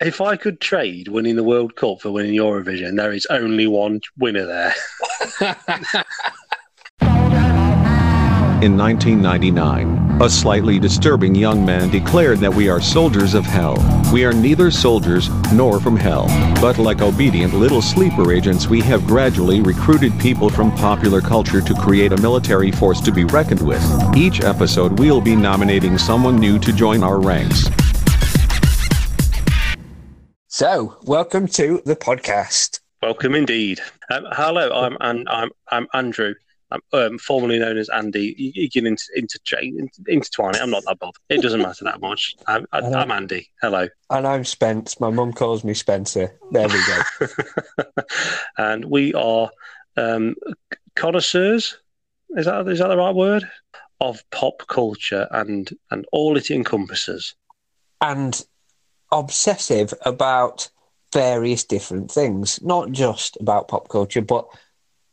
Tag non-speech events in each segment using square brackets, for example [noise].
if I could trade winning the World Cup for winning Eurovision, there is only one winner there. [laughs] In 1999, a slightly disturbing young man declared that we are soldiers of hell. We are neither soldiers nor from hell, but like obedient little sleeper agents, we have gradually recruited people from popular culture to create a military force to be reckoned with. Each episode, we'll be nominating someone new to join our ranks. So, welcome to the podcast. Welcome indeed. Um, hello, I'm, An- I'm I'm Andrew. I'm um, formerly known as Andy. You, you can inter- interchange, intertwine it. I'm not that bothered. It doesn't matter that much. I'm, I, Hello. I'm Andy. Hello. And I'm Spence. My mum calls me Spencer. There we go. [laughs] and we are um, connoisseurs. Is that is that the right word? Of pop culture and and all it encompasses. and obsessive about various different things, not just about pop culture, but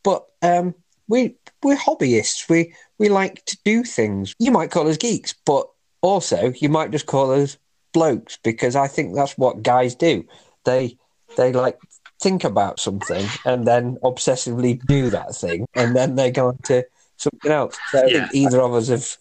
but um, we we're hobbyists. We we like to do things. You might call us geeks, but also you might just call us blokes because I think that's what guys do. They they like think about something and then obsessively do that thing, and then they go on to something else. So I Yeah. think either of us have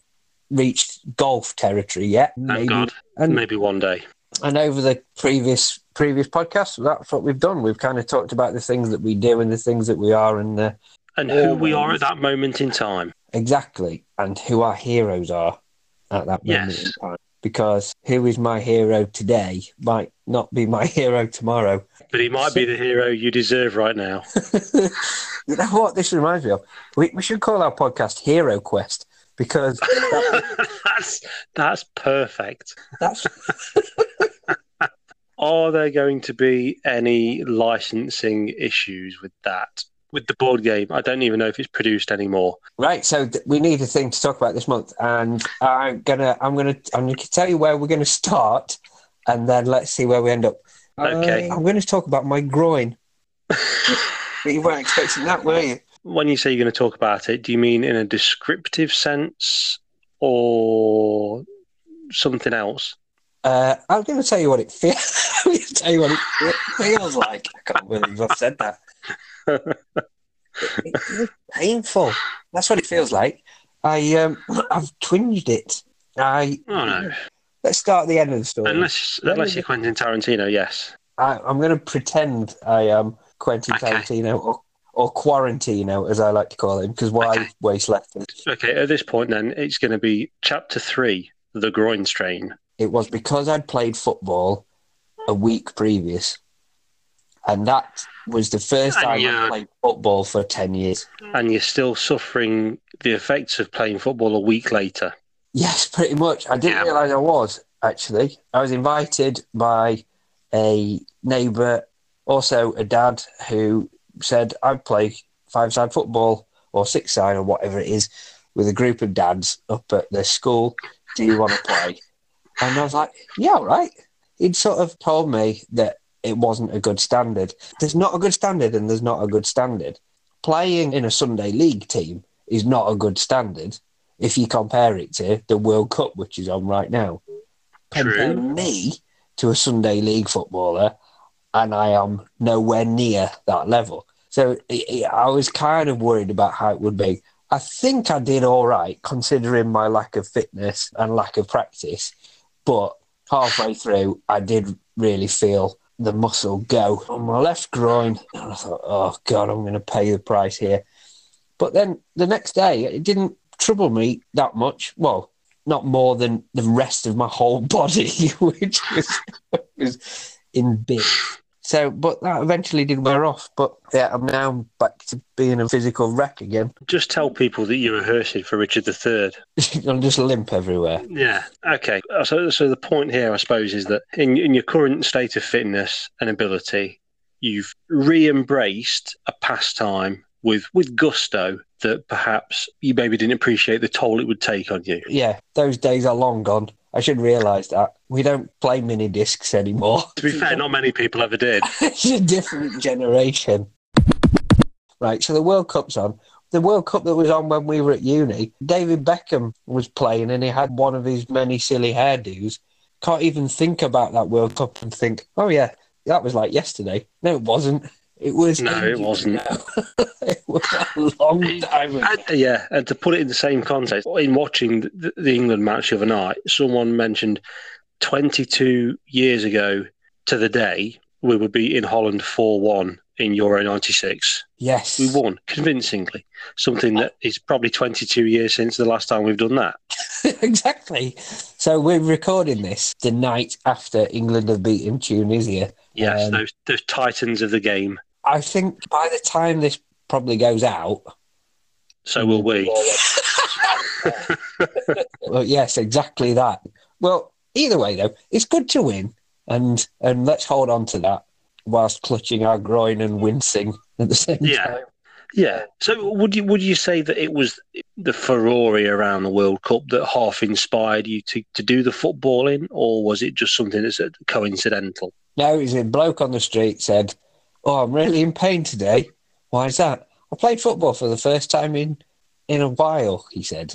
reached golf territory yet. Thank God. And Maybe one day. And over the previous previous podcasts, that's what we've done. We've kind of talked about the things that we do and the things that we are, and uh, And who we are at that moment in time. exactly, and who our heroes are at that moment Yes. in time. Because who is my hero today might not be my [laughs] hero tomorrow. But he might be the hero you deserve right now. [laughs] you know what this reminds me of? We, we should call our podcast Hero Quest because [laughs] that, that's that's perfect. that's Are there going to be any licensing issues with that? With the board game, I don't even know if it's produced anymore. Right, so th- we need a thing to talk about this month, and I'm gonna, I'm gonna, I'm gonna tell you where we're gonna start, and then let's see where we end up. Okay. Uh, I'm going to talk about my groin. [laughs] But you weren't expecting that, were you? When you say you're going to talk about it, do you mean in a descriptive sense or something else? Uh, I'm going to tell you what it feels. [laughs] I'm going to tell you what it feels like. I can't believe I've said that. It- it's painful. That's what it feels like. I, um, [clears throat] I've twinged it. I Oh no! let's start at the end of the story. Unless unless you're Quentin Tarantino, yes. I, I'm going to pretend I am Quentin Okay. Tarantino or, or Quarantino, as I like to call him, because why Okay. waste letters? Okay, at this point, then it's going to be chapter three, the groin strain. It was because I'd played football a week previous, and that was the first And time I played football for ten years. and you're still suffering the effects of playing football a week later. Yes, pretty much. I didn't Yeah. realise I was actually. I was invited by a neighbour, also a dad, who said I'd play five-side football or six-side or whatever it is with a group of dads up at the school. Do you want to play? And I was like, yeah, all right. He'd sort of told me that it wasn't a good standard. There's not a good standard, and there's not a good standard. Playing in a Sunday league team is not a good standard if you compare it to the World Cup, which is on right now. Compare me to a Sunday league footballer, and I am nowhere near that level. So I was kind of worried about how it would be. I think I did all right considering my lack of fitness and lack of practice, but halfway through, I did really feel the muscle go on my left groin, and I thought, "Oh God, I'm going to pay the price here." But then the next day, it didn't trouble me that much. Well, not more than the rest of my whole [laughs] body, [laughs] which was, was in bits. So, but that eventually did wear off. But yeah, I'm now back to being a physical wreck again. Just tell people that you're rehearsing for Richard III. I'm [laughs] just limp everywhere. Yeah. Okay. Uh, So, so the point here, I suppose, is that in in your current state of fitness and ability, you've re-embraced a pastime with with gusto that perhaps you maybe didn't appreciate the toll it would take on you. Yeah, those days are long gone. I should realise that. We don't play mini discs anymore. To be fair, not many people ever did. [laughs] it's a different generation. Right, so the World Cup's on. The World Cup that was on when we were at uni, David Beckham was playing and he had one of his many silly hairdos. can't even think about that World Cup and think, oh yeah, that was like yesterday. No, it wasn't. It was No, it wasn't. [laughs] it was a long time ago. And, yeah, and to put it in the same context, in watching the, the England match the other night, someone mentioned 22 years ago to the day we would be in Holland 4 1 in Euro 96. Yes, We won convincingly, something that is probably 22 years since the last time we've done that. [laughs] exactly. So we're recording this the night after England have beaten Tunisia. Yes, Um, those, those titans of the game. I think by the time this probably goes out, So will we. [laughs] well, yes, exactly that. Well, either way though, it's good to win, and and let's hold on to that whilst clutching our groin and wincing at the same Yeah. time. Yeah. So would you would you say that it was the Ferrari around the World Cup that half inspired you to, to do the footballing, or was it just something that's coincidental? No, it was a bloke on the street said, "Oh, I'm really in pain today. Why is that? I played football for the first time in in a while." He said.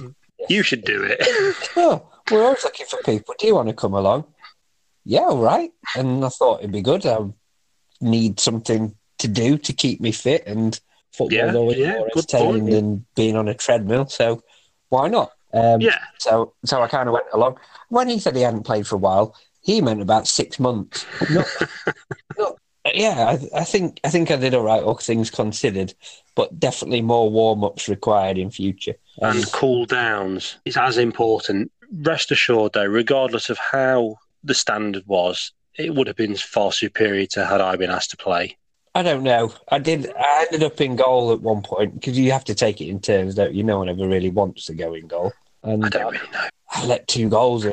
You should do it. [laughs] Oh, we're always looking for people. Do you want to come along? Yeah, all right. And I thought it'd be good. I need something to do to keep me fit, and football's Yeah, always yeah, more entertaining than being on a treadmill. So why not? Um, yeah. So, so I kind of went along. When he said he hadn't played for a while, he meant about six months. Not, [laughs] not, yeah, I, I think I think I did all right, all things considered, but definitely more warm ups required in future. And cool downs is as important. Rest assured, though, regardless of how the standard was, it would have been far superior to had I been asked to play. I don't know. I did. I ended up in goal at one point because you have to take it in turns, don't you? No one ever really wants to go in goal, and I don't really know. I let two goals in,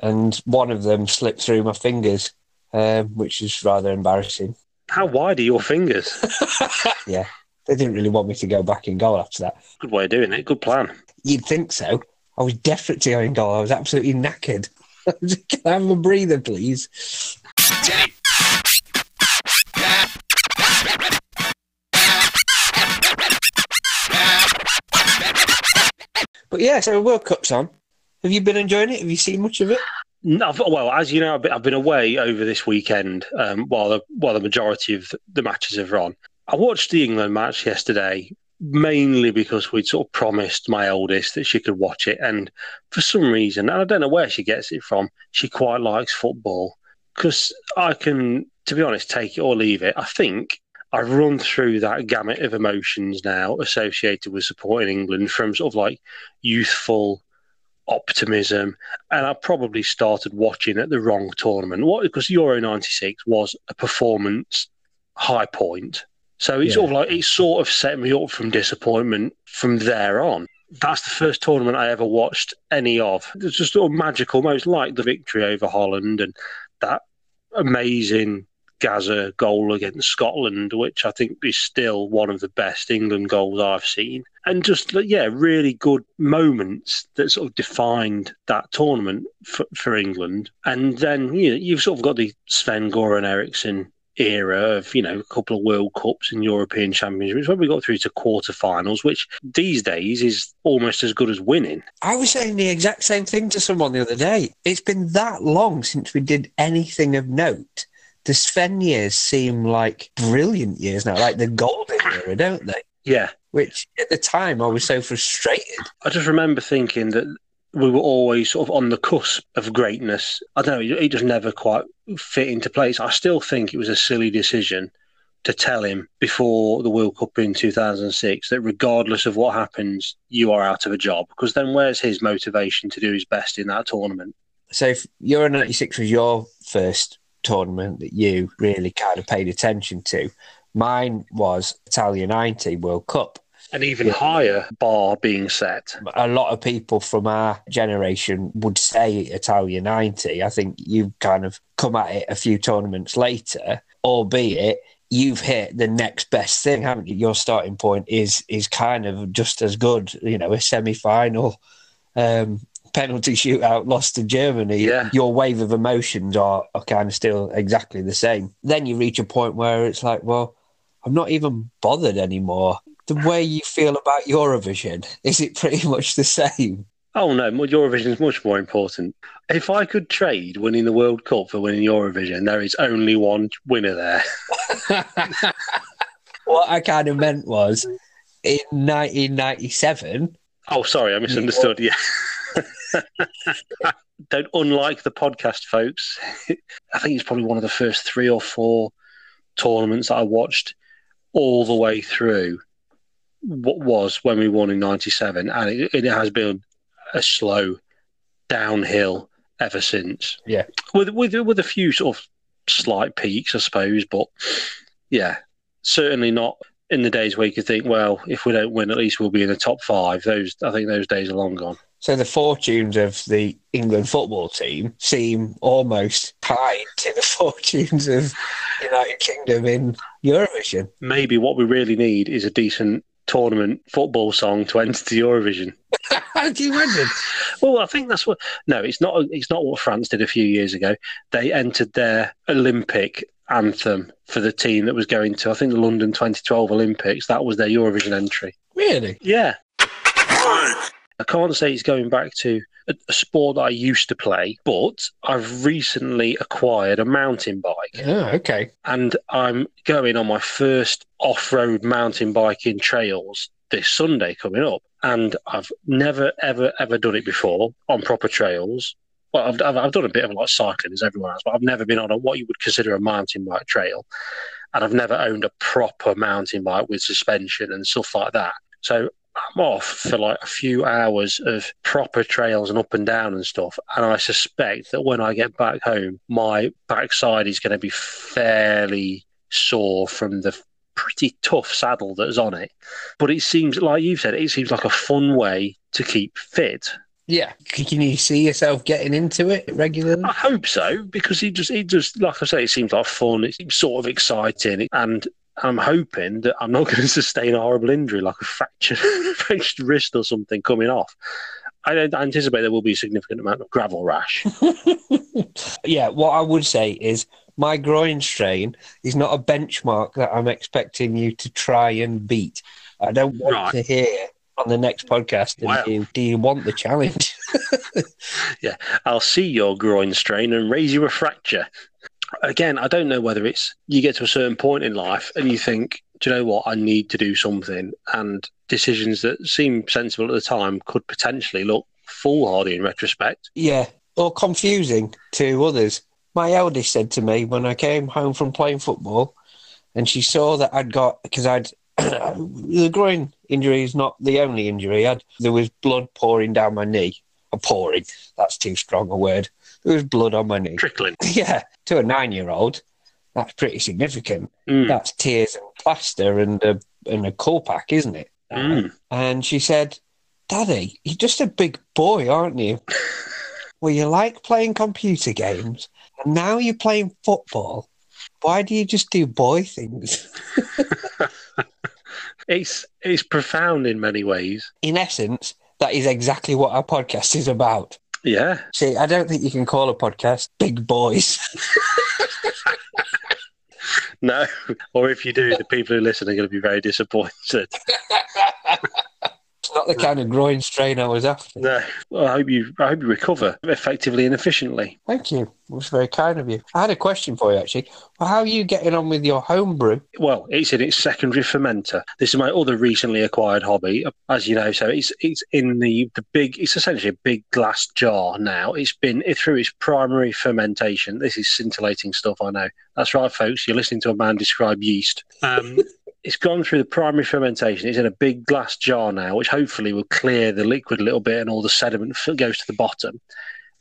and one of them slipped through my fingers, um, which is rather embarrassing. How wide are your fingers? [laughs] Yeah, they didn't really want me to go back in goal after that. Good way of doing it. Good plan. You'd think so. I was go in goal. I was absolutely knackered. [laughs] Can I have a breather, please? But yeah, so World Cup's on. Have you been enjoying it? Have you seen much of it? No, well, as you know, I've been, I've been away over this weekend um, while the while the majority of the matches have run. I watched the England match yesterday mainly because we'd sort of promised my oldest that she could watch it, and for some reason, and I don't know where she gets it from, she quite likes football. Because I can, to be honest, take it or leave it. I think I've run through that gamut of emotions now associated with supporting England from sort of like youthful optimism and I probably started watching at the wrong tournament. What because Euro '96 was a performance high point, so it's Yeah. sort of like it sort of set me up from disappointment from there on. That's the first tournament I ever watched any of. It's just sort of magical, most like the victory over Holland and that amazing Gazza goal against Scotland, which I think is still one of the best England goals I've seen. And just, yeah, really good moments that sort of defined that tournament for, for England. And then you know, you've sort of got the Sven Goran Eriksson era of, you know, a couple of World Cups and European Championships when we got through to quarterfinals, which these days is almost as good as winning. I was saying the exact same thing to someone the other day. It's been that long since we did anything of note. The Sven years seem like brilliant years now, like the golden era, don't they? Yeah. Which at the time I was so frustrated. I just remember thinking that we were always sort of on the cusp of greatness. I don't know, it just never quite fit into place. I still think it was a silly decision to tell him before the World Cup in 2006 that regardless of what happens, you are out of a job. Because then where's his motivation to do his best in that tournament? So if Euro 96 was your first tournament that you really kind of paid attention to, mine was Italia 90 World Cup. An even higher bar being set. a lot of people from our generation would say Italia 90. I think you've kind of come at it a few tournaments later, albeit you've hit the next best thing, haven't you? Your starting point is is kind of just as good, you know, a semi final um, penalty shootout lost to Germany. Yeah. Your wave of emotions are, are kind of still exactly the same. Then you reach a point where it's like, well, I'm not even bothered anymore. The way you feel about Eurovision, is it pretty much the same? Oh no, Eurovision is much more important. If I could trade winning the World Cup for winning Eurovision, there is only one winner there. [laughs] [laughs] what I kind of meant was in 1997. Oh, sorry, I misunderstood. Yeah. [laughs] Don't unlike the podcast, folks. I think it's probably one of the first three or four tournaments that I watched all the way through. What was when we won in '97, and it, it has been a slow downhill ever since. Yeah. with with with a few sort of slight peaks, I suppose, but yeah, certainly not in the days where you could think, well, if we don't win, at least we'll be in the top five. Those I think those days are long gone. So the fortunes of the England football team seem almost tied to the [laughs] fortunes of the United Kingdom in Eurovision. Maybe what we really need is a decent tournament football song to enter to Eurovision. [laughs] How do you imagine? Well, I think that's what. No, it's not. It's not what France did a few years ago. They entered their Olympic anthem for the team that was going to. I think the London 2012 Olympics. That was their Eurovision entry. Really? Yeah. I can't say it's going back to a, a sport I used to play, but I've recently acquired a mountain bike Oh, okay. and I'm going on my first off road mountain biking trails this Sunday coming up. And I've never, ever, ever done it before on proper trails. Well, I've, I've, I've done a bit of like cycling as everyone else, but I've never been on a, what you would consider a mountain bike trail. And I've never owned a proper mountain bike with suspension and stuff like that. So I'm off for like a few hours of proper trails and up and down and stuff. And I suspect that when I get back home, my backside is going to be fairly sore from the pretty tough saddle that's on it. But it seems, like you've said, it seems like a fun way to keep fit. Yeah. Can you see yourself getting into it regularly? I hope so because it just, it just, like I say, it seems like fun. It's sort of exciting, and I'm hoping that I'm not [laughs] going to sustain a horrible injury like a fractured, [laughs] fractured wrist or something coming off. I don't anticipate there will be a significant amount of gravel rash. [laughs] yeah, what I would say is my groin strain is not a benchmark that I'm expecting you to try and beat. I don't want Right. to hear on the next podcast, Wow. you, do you want the challenge? Yeah, I'll see your groin strain and raise you a fracture. Again, I don't know whether it's you get to a certain point in life and you think, do you know what, I need to do something, and decisions that seem sensible at the time could potentially look foolhardy in retrospect. yeah, or confusing to others. My eldest said to me when I came home from playing football, and she saw that I'd got because I'd [coughs] the groin injury is not the only injury. I'd, there was blood pouring down my knee. Or pouring, that's too strong a word. There was blood on my knee. Trickling. [laughs] Yeah, to a nine-year-old, that's pretty significant. Mm. That's tears and plaster and a and a coal pack, isn't it? Mm. And she said, "Daddy, you're just a big boy, aren't you? [laughs] well, you like playing computer games, and now you're playing football. Why do you just do boy things?" [laughs] It's it's profound in many ways. In essence, that is exactly what our podcast is about. Yeah. See, I don't think you can call a podcast "Big Boys." [laughs] No. Or if you do, the people who listen are going to be very disappointed. [laughs] it's not the kind of groin strain I was after. No. Well, I hope you I hope you recover effectively and efficiently. Thank you. It was very kind of you. I had a question for you, actually. Well, how are you getting on with your homebrew? Well, it's in its secondary fermenter. This is my other recently acquired hobby, as you know. So it's it's in the the big. It's essentially a big glass jar now. It's been through its primary fermentation. This is scintillating stuff. I know. That's right, folks. You're listening to a man describe yeast. [laughs] Um, it's gone through the primary fermentation. It's in a big glass jar now, which hopefully will clear the liquid a little bit and all the sediment f- goes to the bottom.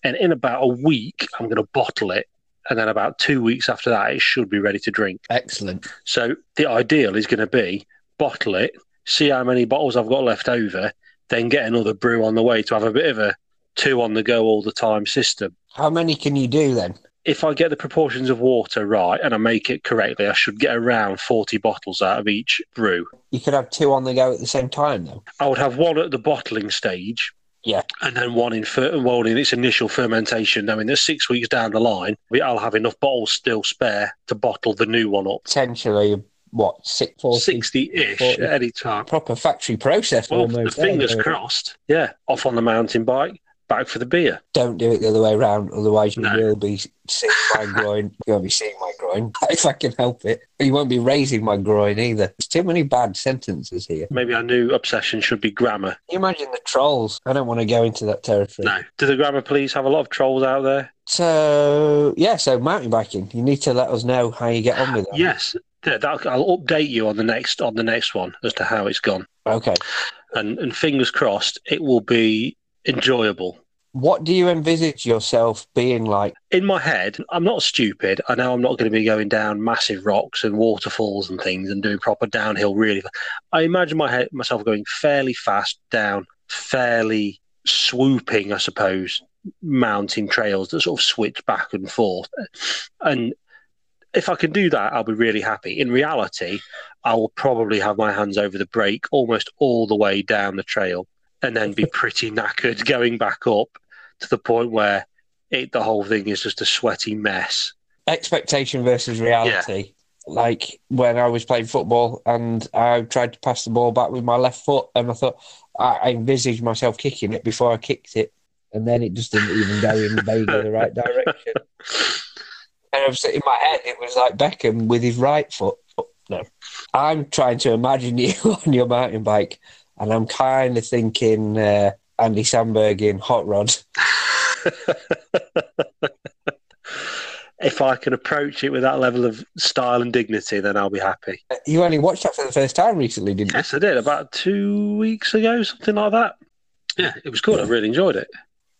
And in about a week, I'm going to bottle it. And then about two weeks after that, it should be ready to drink. Excellent. So the ideal is going to be bottle it, see how many bottles I've got left over, then get another brew on the way to have a bit of a two on the go all the time system. How many can you do then? If I get the proportions of water right and I make it correctly, I should get around 40 bottles out of each brew. You could have two on the go at the same time, though. I would have one at the bottling stage. Yeah. And then one in, fer- one in its initial fermentation, knowing that six weeks down the line, I'll have enough bottles still spare to bottle the new one up. Potentially what six forty 60 ish 40. at any time. proper factory process Well, almost. the fingers crossed. Yeah, off on the mountain bike, back for the beer. Don't do it the other way around, otherwise you No. will be seeing my [laughs] groin. You won't be seeing my groin [laughs] if I can help it. You won't be raising my groin either. There's too many bad sentences here. Maybe our new obsession should be grammar. Can you imagine the trolls? I don't want to go into that territory. No. Do the grammar police have a lot of trolls out there? So yeah, so mountain biking. You need to let us know how you get on with that. Yes. Yeah, that, I'll update you on the next on the next one as to how it's gone. Okay. And and fingers crossed, it will be enjoyable. What do you envisage yourself being like? In my head, I'm not stupid. I know I'm not going to be going down massive rocks and waterfalls and things and doing proper downhill. Really, I imagine my head, myself going fairly fast down, fairly swooping, I suppose, mountain trails that sort of switch back and forth. And if I can do that, I'll be really happy. In reality, I will probably have my hands over the brake almost all the way down the trail and then be [laughs] pretty knackered going back up to the point where it, the whole thing is just a sweaty mess. Expectation versus reality. Like when I was playing football and I tried to pass the ball back with my left foot, and I thought I, I envisaged myself kicking it before I kicked it, and then it just didn't even go in vaguely [laughs] the right direction. And obviously, in my head, it was like Beckham with his right foot. No, I'm trying to imagine [laughs] you on your mountain bike, and I'm kind of thinking uh, Andy Samberg in Hot Rod. [laughs] if I can approach it with that level of style and dignity, then I'll be happy. You only watched that for the first time recently, didn't you? Yes, I did about two weeks ago, something like that. Yeah, it was good. I really enjoyed it.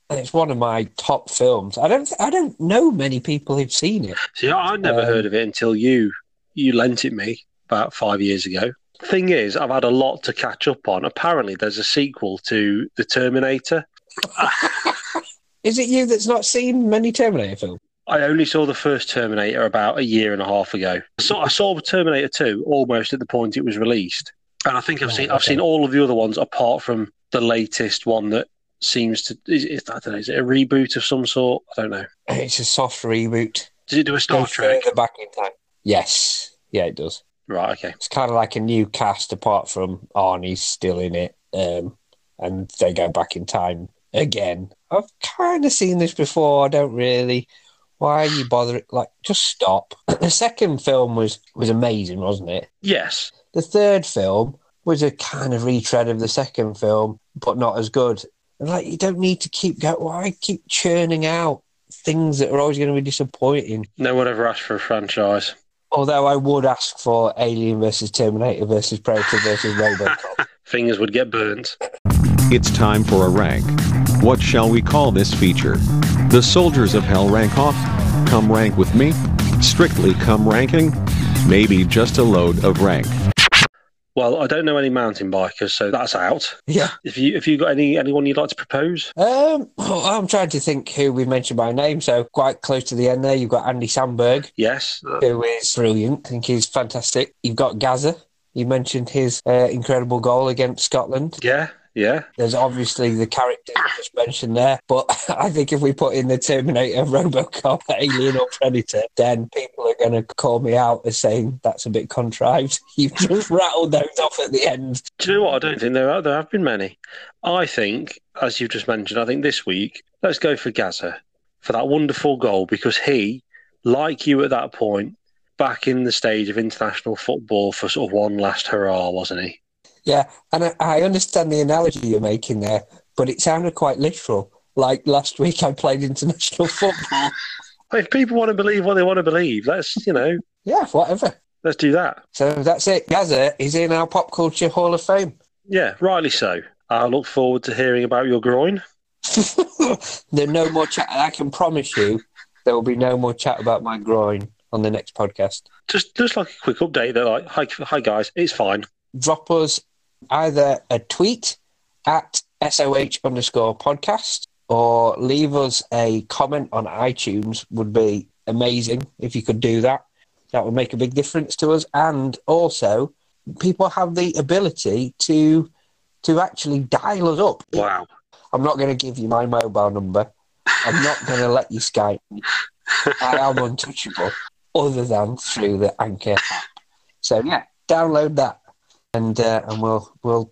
And it's one of my top films. I don't, I don't know many people who've seen it. See, I- never Um, heard of it until you you lent it me about five years ago. Thing is, I've had a lot to catch up on. Apparently, there's a sequel to The Terminator. [laughs] Is it you that's not seen many Terminator films? I only saw the first Terminator about a year and a half ago. So I saw Terminator 2 almost at the point it was released. And I think I've Right, seen I've seen all of the other ones apart from the latest one that seems to is, is, I don't know, is it a reboot of some sort? I don't know. It's a soft reboot. Does it do a Star Go Trek? back in time. Yes, yeah, it does. Right, okay. It's kind of like a new cast, apart from Arnie's still in it, um, and they go back in time again. I've kind of seen this before. I don't really. Why are you bothering? Like, just stop. [clears throat] The second film was was amazing, wasn't it? Yes. The third film was a kind of retread of the second film, but not as good. And like, you don't need to keep going. Why keep churning out things that are always going to be disappointing? No one ever asked for a franchise. Although I would ask for Alien versus Terminator versus Predator versus RoboCop. [laughs] Fingers would get burnt. It's time for a rank. What shall we call this feature? The Soldiers of Hell rank off? Come rank with me? Strictly come ranking? Maybe just a load of rank. Well, I don't know any mountain bikers, so that's out. yeah. If you if you got any anyone you'd like to propose? Um, I'm trying to think who we've mentioned by name. So quite close to the end there, you've got Andy Samberg. Yes. who is brilliant. I think he's fantastic. You've got Gazza. You mentioned his uh, incredible goal against Scotland. Yeah, yeah. There's obviously the characters you just mentioned there, but [laughs] I think if we put in the Terminator, [laughs] RoboCop, Alien, or Predator, then people are going to call me out as saying that's a bit contrived. [laughs] You've just rattled those off at the end. Do you know what? I don't think there are, there have been many. I think, as you've just mentioned, I think this week let's go for Gazza for that wonderful goal because he, like you at that point, back in the stage of international football for sort of one last hurrah, wasn't he? Yeah, and I, I understand the analogy you're making there, but it sounded quite literal. Like last week, I played international [laughs] football. If people want to believe what they want to believe, let's you know, yeah, whatever. let's do that. So that's it. Gazza is in our pop culture Hall of Fame. Yeah, rightly so. I look forward to hearing about your groin. [laughs] There's no more chat. I can promise you, there will be no more chat about my groin on the next podcast. Just just like a quick update that like, hi, hi guys, it's fine. Drop us either a tweet at soh underscore podcast or leave us a comment on iTunes. Would be amazing if you could do that. That would make a big difference to us. And also, people have the ability to to actually dial us up. Wow. I'm not going to give you my mobile number. I'm not [laughs] going to let you Skype me. I am untouchable, other than through the Anchor app. So yeah, download that, and uh, and we'll we'll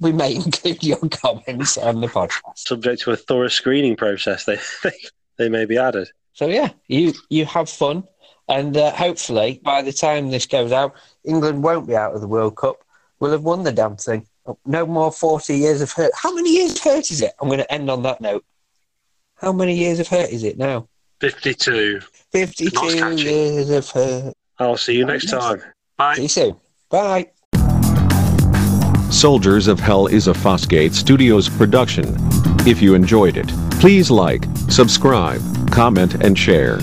we may [laughs] include your comments on the podcast. Subject to a thorough screening process, they [laughs] they, they may be added. So yeah, you you have fun, and uh, hopefully by the time this goes out, England won't be out of the World Cup. We'll have won the damn thing. No more forty years of hurt. How many years of hurt is it? I'm going to end on that note. How many years of hurt is it now? 52. Fifty-two years of hurt. I'll see you next time. Bye. See you soon. Bye. Soldiers of Hell is a Fosgate Studios production. If you enjoyed it, please like, subscribe, comment, and share.